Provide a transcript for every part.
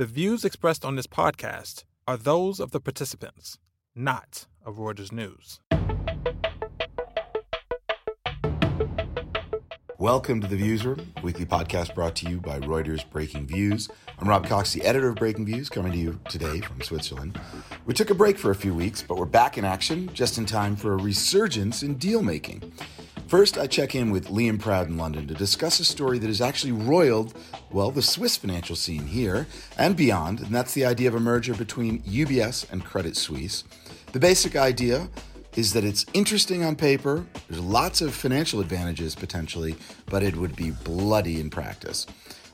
The views expressed on this podcast are those of the participants, not of Reuters News. Welcome to the Viewsroom, a weekly podcast brought to you by Reuters Breakingviews. I'm Rob Cox, the editor of Breakingviews, coming to you today from Switzerland. We took a break for a few weeks, but we're back in action just in time for a resurgence in deal making. First, I check in with Liam Proud in London to discuss a story that has actually roiled, well, the Swiss financial scene here and beyond, and that's the idea of a merger between UBS and Credit Suisse. The basic idea is that it's interesting on paper, there's lots of financial advantages potentially, but it would be bloody in practice.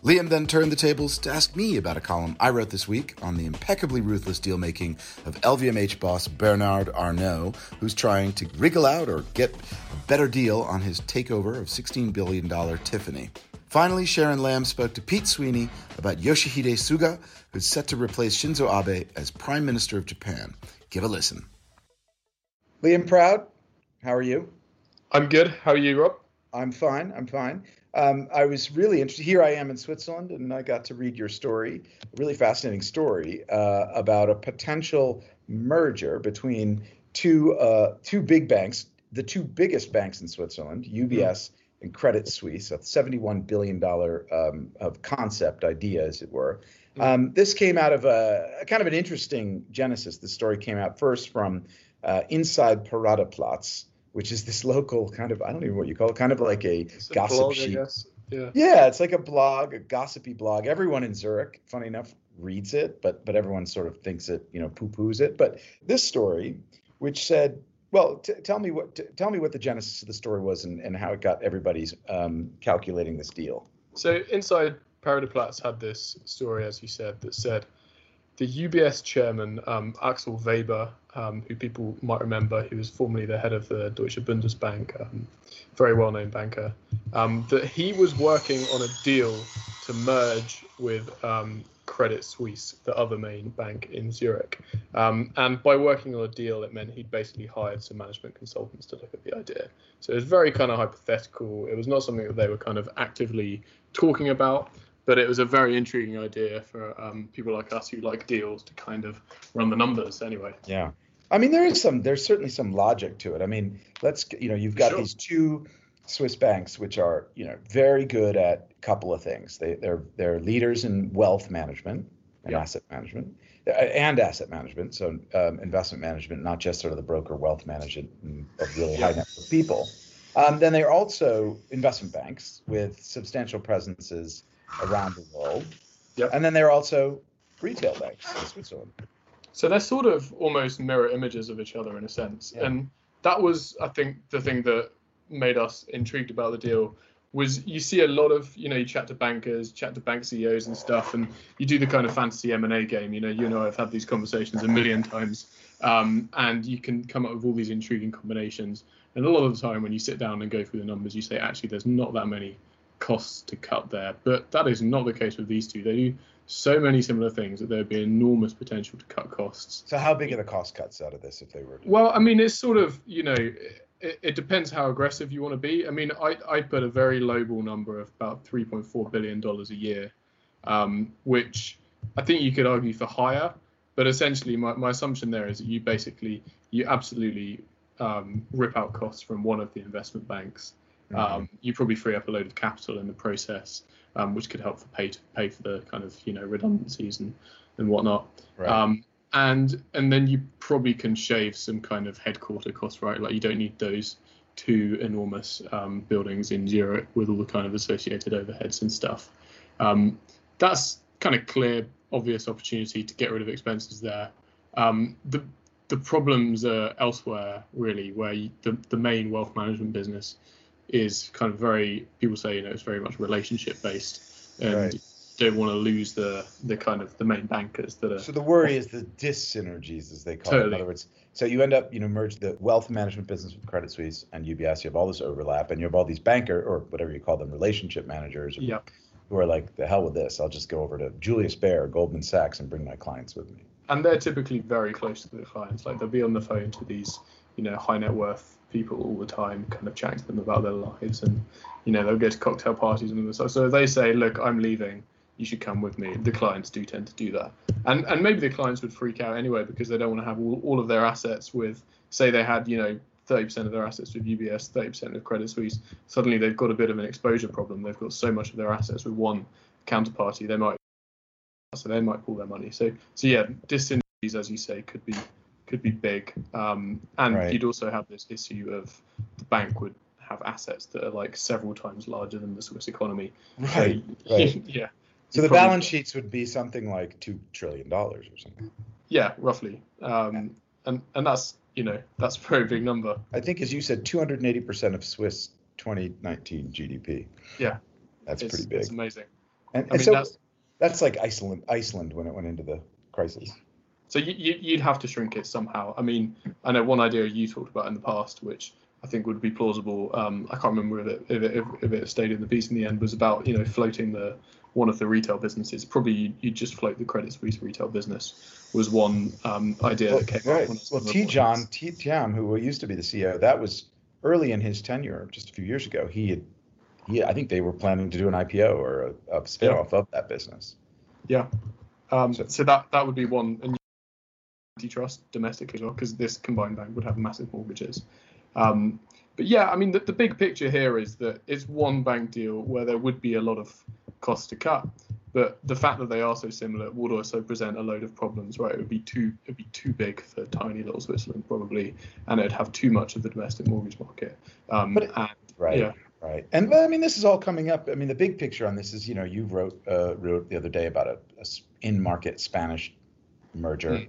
Liam then turned the tables to ask me about a column I wrote this week on the impeccably ruthless deal making of LVMH boss Bernard Arnault, who's trying to wriggle out or get a better deal on his takeover of $16 billion Tiffany. Finally, Sharon Lam spoke to Pete Sweeney about Yoshihide Suga, who's set to replace Shinzo Abe as Prime Minister of Japan. Give a listen. Liam Proud, how are you? I'm good. How are you, Rob? I'm fine. I'm fine. Um, I was really interested. Here I am in Switzerland, and I got to read your story, a really fascinating story uh, about a potential merger between two uh, two big banks, the two biggest banks in Switzerland, UBS mm. and Credit Suisse, a 71 billion dollar um, of concept idea, as it were. Mm. Um, this came out of a, a, kind of an interesting genesis. The story came out first from uh, inside Paradeplatz which is this local kind of I don't even know what you call it, kind of like a it's gossip a blog, sheet. Yeah. yeah, it's like a blog, a gossipy blog. Everyone in Zurich, funny enough, reads it, but but everyone sort of thinks it, you know, poo-poos it. But this story, which said, well, t- tell me what t- tell me what the genesis of the story was and, and how it got everybody's um, calculating this deal. So inside Paradeplatz had this story, as you said, that said the UBS chairman, um, Axel Weber, um, who people might remember, who was formerly the head of the Deutsche Bundesbank, um, very well known banker, um, that he was working on a deal to merge with um, Credit Suisse, the other main bank in Zurich. Um, and by working on a deal, it meant he'd basically hired some management consultants to look at the idea. So it was very kind of hypothetical. It was not something that they were kind of actively talking about but it was a very intriguing idea for um, people like us who like deals to kind of run the numbers anyway. Yeah. I mean, there is some, there's certainly some logic to it. I mean, let's, you know, you've got sure. these two Swiss banks, which are, you know, very good at a couple of things. They, they're, they're leaders in wealth management and yeah. asset management uh, and asset management. So um, investment management, not just sort of the broker wealth management of really high net worth people. Um, then they're also investment banks with substantial presences around the world. Yep. And then they're also retail banks in Switzerland. So they're sort of almost mirror images of each other in a sense. Yeah. And that was, I think, the thing that made us intrigued about the deal was you see a lot of, you know, you chat to bankers, chat to bank CEOs and stuff, and you do the kind of fantasy M&A game. You know, you and I have had these conversations a million times, um, and you can come up with all these intriguing combinations. And a lot of the time when you sit down and go through the numbers, you say, actually, there's not that many costs to cut there. But that is not the case with these two. They do so many similar things that there would be enormous potential to cut costs. So how big are the cost cuts out of this if they were? To... Well, I mean, it's sort of you know, it, it depends how aggressive you want to be. I mean, I I put a very lowball number of about 3.4 billion dollars a year, um, which I think you could argue for higher. But essentially, my, my assumption there is that you basically you absolutely um, rip out costs from one of the investment banks Mm-hmm. Um, you probably free up a load of capital in the process, um, which could help for pay to pay for the kind of you know redundancies and and whatnot. Right. Um, and and then you probably can shave some kind of headquarter costs, right? Like you don't need those two enormous um, buildings in Zurich with all the kind of associated overheads and stuff. Um, that's kind of clear, obvious opportunity to get rid of expenses there. Um, the the problems are elsewhere, really, where you, the the main wealth management business is kind of very people say you know it's very much relationship based and right. don't want to lose the the kind of the main bankers that are so the worry is the dis-synergies as they call totally. it in other words so you end up you know merge the wealth management business with credit suisse and ubs you have all this overlap and you have all these banker or whatever you call them relationship managers yep. who are like the hell with this i'll just go over to julius baer goldman sachs and bring my clients with me and they're typically very close to the clients like they'll be on the phone to these you know high net worth people all the time, kind of chatting to them about their lives, and you know they'll go to cocktail parties and stuff. So they say, "Look, I'm leaving," you should come with me. The clients do tend to do that, and and maybe the clients would freak out anyway because they don't want to have all, all of their assets with, say they had you know 30% of their assets with UBS, 30% of Credit Suisse. Suddenly they've got a bit of an exposure problem. They've got so much of their assets with one counterparty, they might so they might pull their money. So so yeah, dyssynergies as you say could be could be big, um, and Right. you'd also have this issue of the bank would have assets that are like several times larger than the Swiss economy. Right. So, right. yeah. So the balance sheets would be something like two trillion dollars or something. Yeah, roughly. Um, and and that's you know that's a very big number. I think, as you said, 280 percent of Swiss 2019 GDP. Yeah. That's it's, pretty big. It's amazing. And, I and mean so that's that's like Iceland, Iceland when it went into the crisis. So you, you, you'd have to shrink it somehow. I mean, I know one idea you talked about in the past, which I think would be plausible. Um, I can't remember if it, if it if it stayed in the piece in the end. Was about you know floating the one of the retail businesses. Probably you you just float the Credit Suisse retail business. Was one um, idea Well, that came right. up. When I was well Tidjane T. Thiam, who used to be the CEO, that was early in his tenure, just a few years ago. He had, he, I think they were planning to do an IPO or a, a spinoff of that business. Yeah. Um, So- so, that that would be one and antitrust domestically as well, because this combined bank would have massive mortgages. Um, but yeah, I mean, the, the big picture here is that it's one bank deal where there would be a lot of costs to cut, but the fact that they are so similar would also present a load of problems. Right? It would be too it would be too big for tiny little Switzerland probably, and it'd have too much of the domestic mortgage market. Um, But it- and Right. Yeah. Right. And I mean, this is all coming up. I mean, the big picture on this is, you know, you wrote uh, wrote the other day about a, a in-market Spanish merger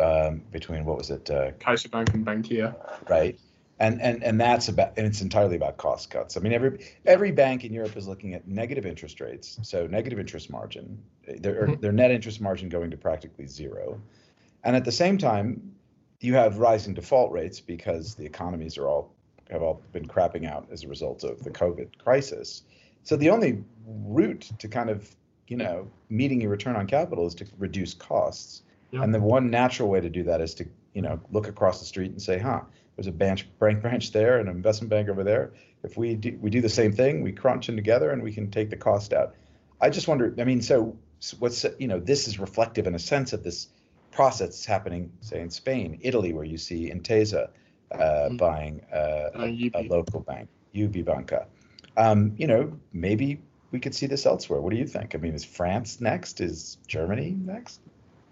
um, between what was it, uh, CaixaBank and Bankia. right? And and and that's about and it's entirely about cost cuts. I mean, every every bank in Europe is looking at negative interest rates, so negative interest margin, their Mhm. their net interest margin going to practically zero, and at the same time, you have rising default rates because the economies are all have all been crapping out as a result of the COVID crisis. So the only route to kind of you know meeting your return on capital is to reduce costs. Yeah. And the one natural way to do that is to, you know, look across the street and say, huh, there's a bank branch there and an investment bank over there. If we do, we do the same thing, we crunch them together and we can take the cost out. I just wonder, I mean, so what's, you know, this is reflective in a sense of this process that's happening, say, in Spain, Italy, where you see Intesa uh, Mhm. buying uh, Uh, a, a local bank, UBI Banca. Um, you know, maybe we could see this elsewhere. What do you think? I mean, is France next? Is Germany next?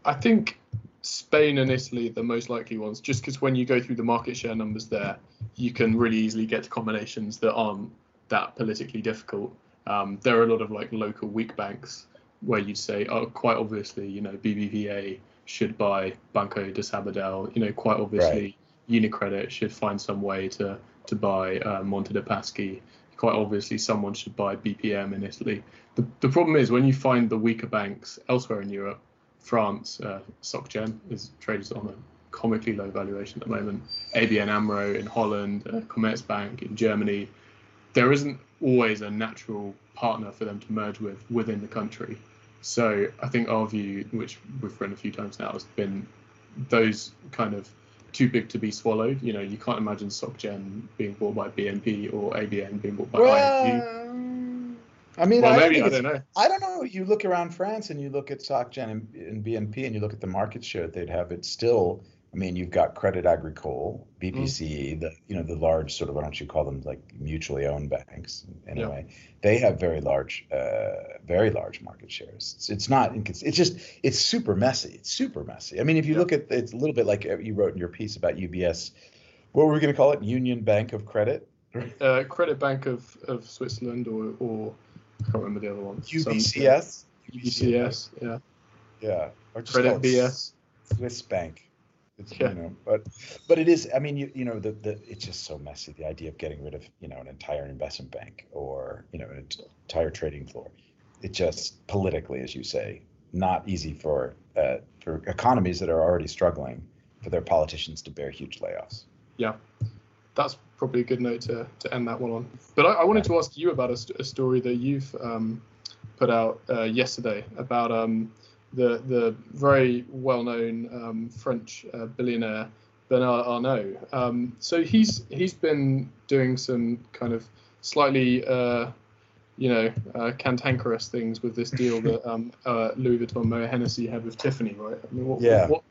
I think Spain and Italy are the most likely ones, just because when you go through the market share numbers there, you can really easily get to combinations that aren't that politically difficult. Um, there are a lot of like local weak banks where you'd say, oh, quite obviously, you know, BBVA should buy Banco de Sabadell. You know, quite obviously, Unicredit should find some way to to buy uh, Monte dei Paschi. Quite obviously, someone should buy BPM in Italy. The, the problem is when you find the weaker banks elsewhere in Europe, France, uh, SocGen is traded on a comically low valuation at the moment. ABN AMRO in Holland, uh, Commerzbank in Germany. There isn't always a natural partner for them to merge with within the country. So I think our view, which we've written a few times now, has been those kind of too big to be swallowed. You know, you can't imagine SocGen being bought by BNP or ABN being bought by ING. I mean, Well, I, don't maybe I don't know. I don't know. You look around France and you look at SocGen and, and BNP and you look at the market share that they'd have. It's still. I mean, you've got Credit Agricole, BPCE, the you know the large sort of why don't you call them like mutually owned banks anyway. They have very large, uh, very large market shares. It's, it's not. incons- It's just it's super messy. It's super messy. I mean, if you Yeah. look at it's a little bit like uh, you wrote in your piece about UBS. What were we going to call it? Union Bank of Credit. Uh, Credit Bank of, of Switzerland or, or I can't remember the other one. UBCS. UBCS, yeah. Yeah. Or just Credit BS. Swiss Bank. It's, Yeah. you know, but but it is. I mean, you you know, the, the it's just so messy. The idea of getting rid of you know an entire investment bank or you know an entire trading floor, it just politically, as you say, not easy for uh, for economies that are already struggling for their politicians to bear huge layoffs. Yeah. That's probably a good note to, to end that one on. But I, I wanted to ask you about a, a story that you've um, put out uh, yesterday about um, the the very well known um, French uh, billionaire Bernard Arnault. Um, so he's he's been doing some kind of slightly uh, you know, uh, cantankerous things with this deal that um, uh, Louis Vuitton Moet Hennessy had with Tiffany, right? I mean, what, Yeah. what,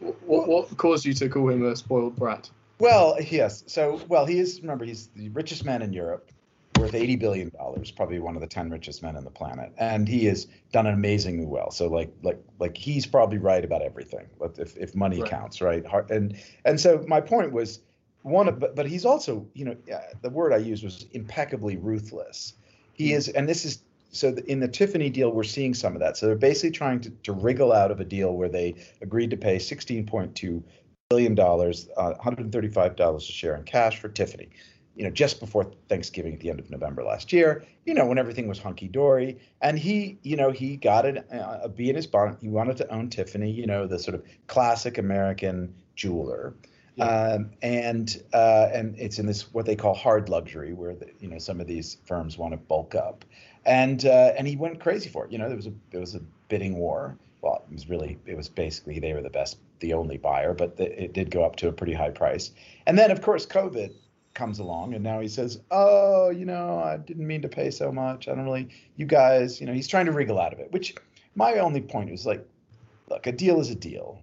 what, what caused you to call him a spoiled brat? Well, yes. So, well, he is. Remember, he's the richest man in Europe, worth eighty billion dollars, probably one of the ten richest men on the planet, and he has done it amazingly well. So, like, like, like, he's probably right about everything. If if money Right. counts, right? And and so my point was one of, but but he's also, you know, uh, the word I used was impeccably ruthless. He is, and this is. So the- in the Tiffany deal, we're seeing some of that. So they're basically trying to, to wriggle out of a deal where they agreed to pay 16.2 billion dollars, uh, 135 dollars a share in cash for Tiffany. You know, just before Thanksgiving at the end of November last year. You know, when everything was hunky dory, and he, you know, he got it uh, a bee in his bonnet. He wanted to own Tiffany. You know, the sort of classic American jeweler. Um, and uh, and it's in this what they call hard luxury, where the, you know some of these firms want to bulk up, and uh, and he went crazy for it. You know, there was a there was a bidding war. Well, it was really it was basically they were the best, the only buyer, but the, it did go up to a pretty high price. And then of course COVID comes along, and now he says, oh, you know, I didn't mean to pay so much. I don't really, you guys, you know, he's trying to wriggle out of it. Which my only point was like, look, a deal is a deal.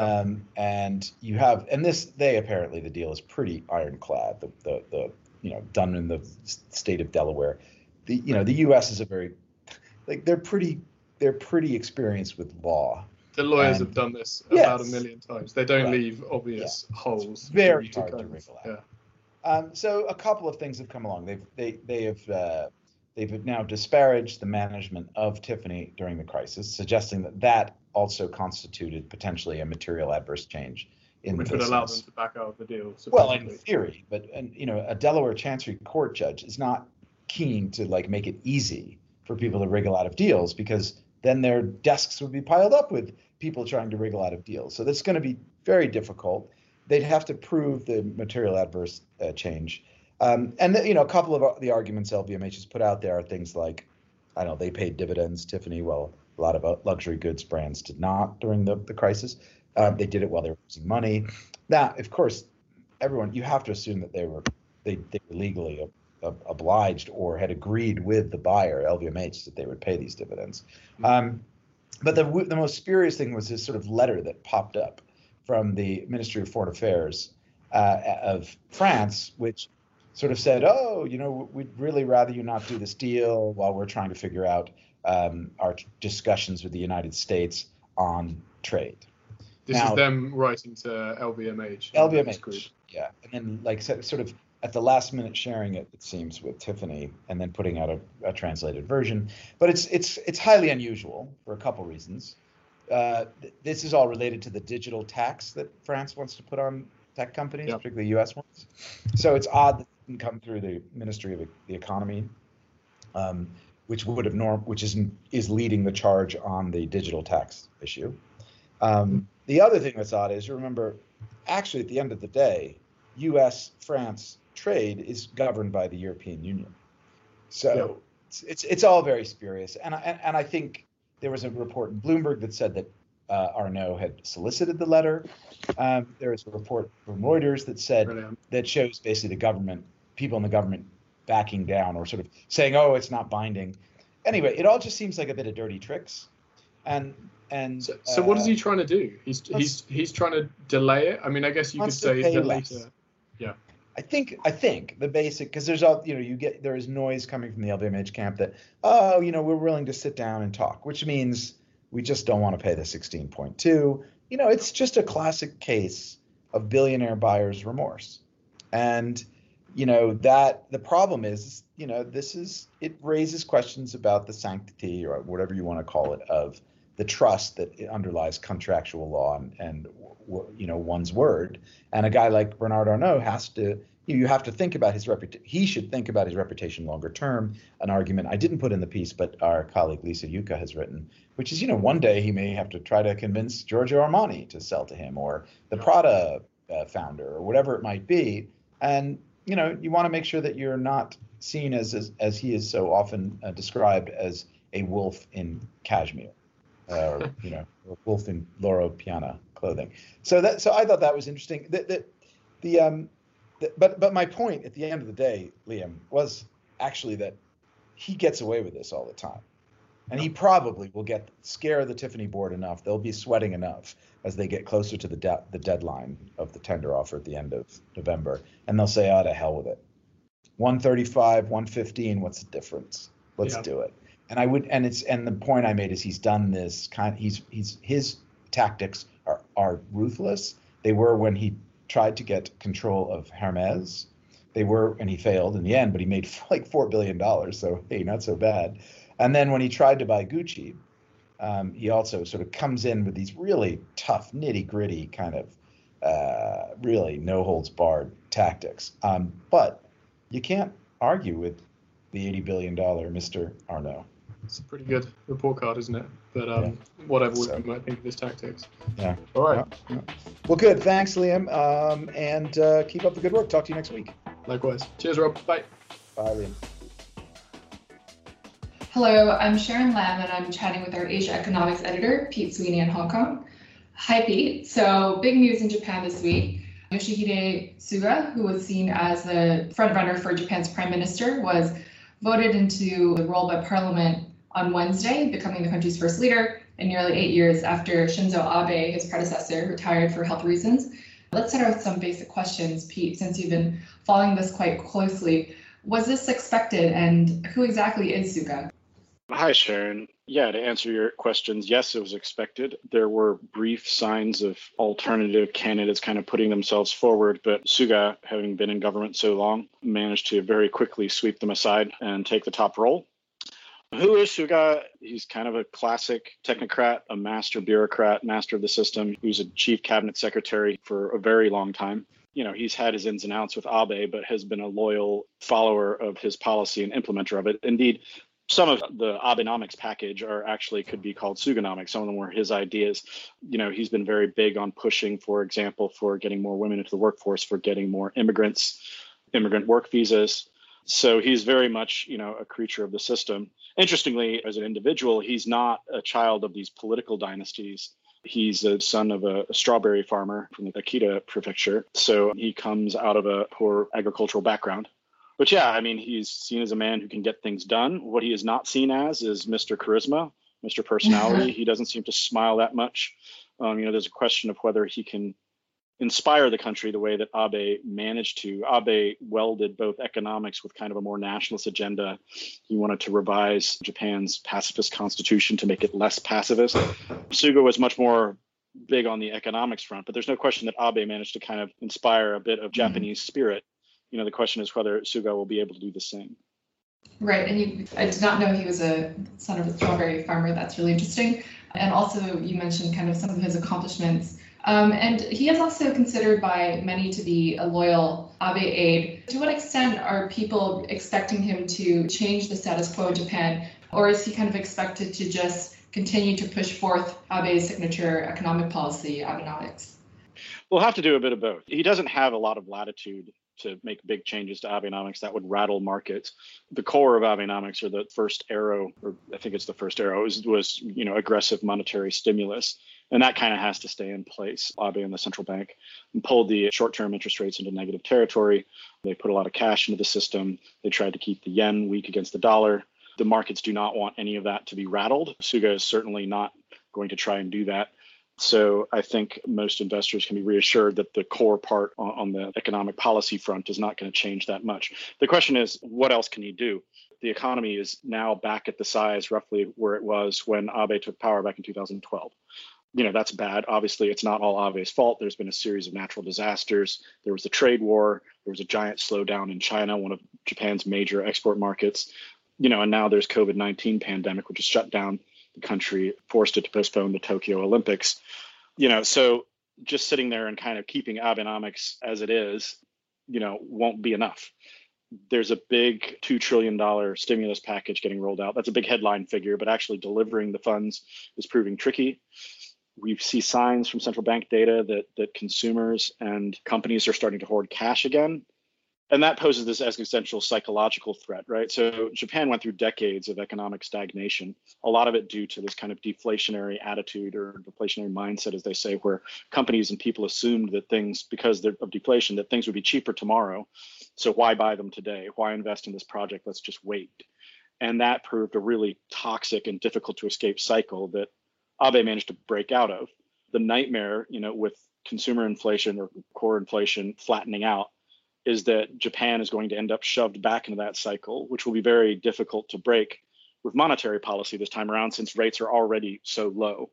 Um, and you have, and this, they apparently the deal is pretty ironclad. The, the, the, you know, done in the state of Delaware. The, you know, the U.S. is a very, like, they're pretty, they're pretty experienced with law. The lawyers And- have done this about a million times. They don't Right. leave obvious holes. for Very hard to of- wriggle out. Yeah. Um, so a couple of things have come along. They've they they have uh, they've now disparaged the management of Tiffany during the crisis, suggesting that that also constituted potentially a material adverse change in Which the would allow them to back out of the deal. Well, in theory, but and you know, a Delaware Chancery Court judge is not keen to like make it easy for people to wriggle out of deals because then their desks would be piled up with people trying to wriggle out of deals. So that's going to be very difficult. They'd have to prove the material adverse uh, change. Um, and you know, a couple of the arguments LVMH has put out there are things like, I don't know, they paid dividends. Tiffany, well, a lot of uh, luxury goods brands did not during the, the crisis. Um, they did it while they were losing money. Now, of course, everyone you have to assume that they were they, they were legally uh, uh, obliged or had agreed with the buyer LVMH that they would pay these dividends. Um, but the the most spurious thing was this sort of letter that popped up from the Ministry of Foreign Affairs uh, of France, which sort of said, "Oh, you know, we'd really rather you not do this deal while we're trying to figure out um, our discussions with the United States on trade." this now- is them writing to LVMH. LVMH, yeah, and then like sort of at the last minute sharing it, it seems with Tiffany, and then putting out a, a translated version. But it's it's it's highly unusual for a couple reasons. Uh, th- this is all related to the digital tax that France wants to put on tech companies, Yep. particularly U.S. ones. So it's odd that it didn't come through the Ministry of the Economy, um, which would have norm, which is is leading the charge on the digital tax issue. Um, the other thing that's odd is you remember, actually, at the end of the day, U.S. France trade is governed by the European Union. So Yeah. it's, it's it's all very spurious, and I, and, and I think there was a report in Bloomberg that said that uh, Arnault had solicited the letter. Um, there was a report from Reuters that said that shows basically the government, people in the government backing down or sort of saying, "Oh, it's not binding." Anyway, it all just seems like a bit of dirty tricks, and and So, so what is uh, he trying to do? He's he's he's trying to delay it. I mean, I guess you could say that less. later. I think I think the basic because there's all you know you get there is noise coming from the LVMH camp that oh you know we're willing to sit down and talk, which means we just don't want to pay the 16.2. You know, it's just a classic case of billionaire buyer's remorse, and you know that the problem is you know this is it raises questions about the sanctity or whatever you want to call it of the trust that underlies contractual law and, and you know one's word and a guy like Bernard Arnault has to you have to think about his reputation. He should think about his reputation longer term. An argument I didn't put in the piece, but our colleague Lisa Jucca has written, which is you know one day he may have to try to convince Giorgio Armani to sell to him or the Prada uh, founder or whatever it might be. And you know you want to make sure that you're not seen as as, as he is so often uh, described as a wolf in cashmere, uh, or you know, wolf in Loro Piana clothing. So that so I thought that was interesting. That the, the um, the, but but my point at the end of the day, Liam, was actually that he gets away with this all the time. And he probably will get scare the Tiffany board enough. They'll be sweating enough as they get closer to the de- the deadline of the tender offer at the end of November, and they'll say, "Oh, to hell with it." 135, 115. What's the difference? Let's yeah. do it. And I would, and it's, and the point I made is he's done this kind. He's he's his tactics are are ruthless. They were when he tried to get control of Hermes. They were, and he failed in the end, but he made like four billion dollars. So hey, not so bad. And then when he tried to buy Gucci, um, he also sort of comes in with these really tough, nitty gritty kind of uh, really no holds barred tactics. Um, but you can't argue with the $80 billion Mr. Arnault. It's a pretty good report card, isn't it? But um, yeah. whatever so, you might think of his tactics. Yeah. All right. Yeah. Yeah. Well, good. Thanks, Liam. Um, and uh, keep up the good work. Talk to you next week. Likewise. Cheers, Rob. Bye. Bye, Liam. Hello, I'm Sharon Lam, and I'm chatting with our Asia economics editor, Pete Sweeney in Hong Kong. Hi, Pete. So, big news in Japan this week. Yoshihide Suga, who was seen as the frontrunner for Japan's prime minister, was voted into the role by parliament on Wednesday, becoming the country's first leader in nearly eight years after Shinzo Abe, his predecessor, retired for health reasons. Let's start with some basic questions, Pete, since you've been following this quite closely. Was this expected, and who exactly is Suga? Hi, Sharon. Yeah, to answer your questions, yes, it was expected. There were brief signs of alternative candidates kind of putting themselves forward, but Suga, having been in government so long, managed to very quickly sweep them aside and take the top role. Who is Suga? He's kind of a classic technocrat, a master bureaucrat, master of the system, who's a chief cabinet secretary for a very long time you know he's had his ins and outs with Abe, but has been a loyal follower of his policy and implementer of it. Indeed, some of the Abenomics package are actually could be called Suganomics. Some of them were his ideas. You know, he's been very big on pushing, for example, for getting more women into the workforce, for getting more immigrants, immigrant work visas. So he's very much, you know, a creature of the system. Interestingly, as an individual, he's not a child of these political dynasties. He's a son of a, a, strawberry farmer from the Akita prefecture. So he comes out of a poor agricultural background but yeah, I mean, he's seen as a man who can get things done. What he is not seen as is Mr. Charisma, Mr. Personality. he doesn't seem to smile that much. Um, you know, there's a question of whether he can inspire the country the way that Abe managed to. Abe welded both economics with kind of a more nationalist agenda. He wanted to revise Japan's pacifist constitution to make it less pacifist. Suga was much more big on the economics front, but there's no question that Abe managed to kind of inspire a bit of mm-hmm. Japanese spirit you know, the question is whether Suga will be able to do the same. Right, and you, I did not know he was a son of a strawberry farmer. That's really interesting. And also, you mentioned kind of some of his accomplishments. Um, and he is also considered by many to be a loyal Abe aide. To what extent are people expecting him to change the status quo in Japan, or is he kind of expected to just continue to push forth Abe's signature economic policy, Abenomics? We'll have to do a bit of both. He doesn't have a lot of latitude to make big changes to Abenomics that would rattle markets. The core of Abenomics, or the first arrow, or I think it's the first arrow, was, was you know aggressive monetary stimulus, and that kind of has to stay in place. Abe and the central bank pulled the short-term interest rates into negative territory. They put a lot of cash into the system. They tried to keep the yen weak against the dollar. The markets do not want any of that to be rattled. Suga is certainly not going to try and do that. So I think most investors can be reassured that the core part on, on the economic policy front is not going to change that much. The question is, what else can he do? The economy is now back at the size roughly where it was when Abe took power back in 2012 you know that's bad. Obviously it's not all abe's fault. There's been a series of natural disasters. There was the trade war. There was a giant slowdown in china one of japan's major export markets. You know and now there's covid-19 pandemic which has shut down country forced it to postpone the Tokyo Olympics. You know, so just sitting there and kind of keeping Abenomics as it is, you know, won't be enough. There's a big $2 trillion stimulus package getting rolled out. That's a big headline figure, but actually delivering the funds is proving tricky. We see signs from central bank data that, that consumers and companies are starting to hoard cash again and that poses this existential psychological threat, right? So Japan went through decades of economic stagnation, a lot of it due to this kind of deflationary attitude or deflationary mindset, as they say, where companies and people assumed that things, because of deflation, that things would be cheaper tomorrow. So why buy them today? Why invest in this project? Let's just wait. And that proved a really toxic and difficult to escape cycle that Abe managed to break out of. The nightmare, you know, with consumer inflation or core inflation flattening out is that Japan is going to end up shoved back into that cycle, which will be very difficult to break with monetary policy this time around since rates are already so low.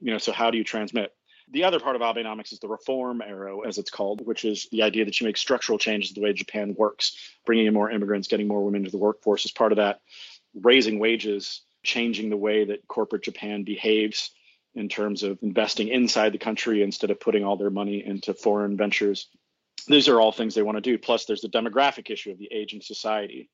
You know, so how do you transmit? The other part of Abenomics is the reform arrow, as it's called, which is the idea that you make structural changes to the way Japan works, bringing in more immigrants, getting more women into the workforce as part of that, raising wages, changing the way that corporate Japan behaves in terms of investing inside the country instead of putting all their money into foreign ventures. These are all things they want to do. Plus, there's the demographic issue of the aging society.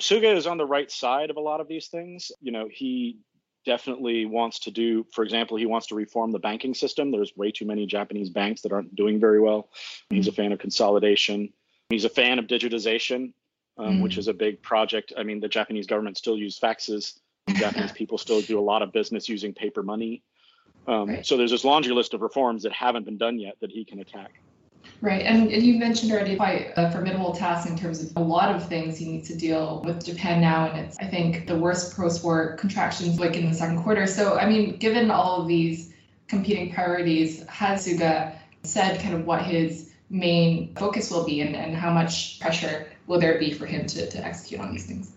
Suga is on the right side of a lot of these things. You know, he definitely wants to do, for example, he wants to reform the banking system. There's way too many Japanese banks that aren't doing very well. He's a fan of consolidation. He's a fan of digitization, um, mm. which is a big project. I mean, the Japanese government still use faxes. Japanese people still do a lot of business using paper money. Um, right. So there's this laundry list of reforms that haven't been done yet that he can attack. Right, and, you mentioned already quite a formidable task in terms of a lot of things he needs to deal with Japan now, and it's I think the worst post-war contractions like in the second quarter. So I mean, given all of these competing priorities, has Suga said kind of what his main focus will be, and, and how much pressure will there be for him to, to execute on these things?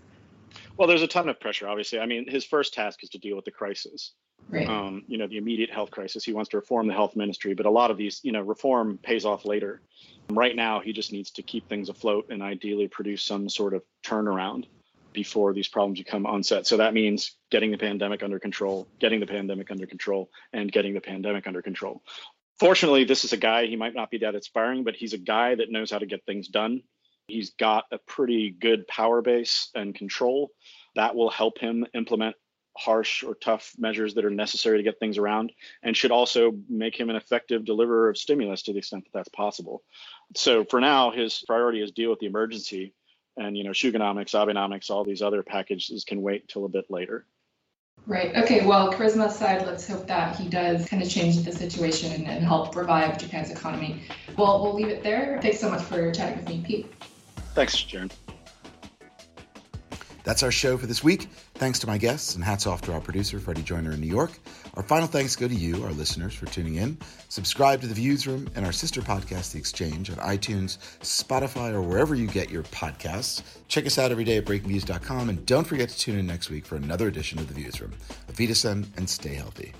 Well, there's a ton of pressure, obviously. I mean, his first task is to deal with the crisis. Right. Um, you know, the immediate health crisis. He wants to reform the health ministry, but a lot of these, you know, reform pays off later. Right now, he just needs to keep things afloat and ideally produce some sort of turnaround before these problems become onset. So that means getting the pandemic under control, getting the pandemic under control, and getting the pandemic under control. Fortunately, this is a guy, he might not be that inspiring, but he's a guy that knows how to get things done. He's got a pretty good power base and control that will help him implement harsh or tough measures that are necessary to get things around and should also make him an effective deliverer of stimulus to the extent that that's possible. So for now, his priority is deal with the emergency and you know Suganomics, Abenomics, all these other packages can wait till a bit later. Right. Okay. Well, charisma aside, let's hope that he does kind of change the situation and, and help revive Japan's economy. Well, we'll leave it there. Thanks so much for chatting with me, Pete. Thanks, Sharon. That's our show for this week. Thanks to my guests, and hats off to our producer, Freddie Joyner in New York. Our final thanks go to you, our listeners, for tuning in. Subscribe to The Viewsroom and our sister podcast, The Exchange, on iTunes, Spotify, or wherever you get your podcasts. Check us out every day at breakingviews.com, and don't forget to tune in next week for another edition of The Viewsroom. Auf Wiedersehen, and stay healthy.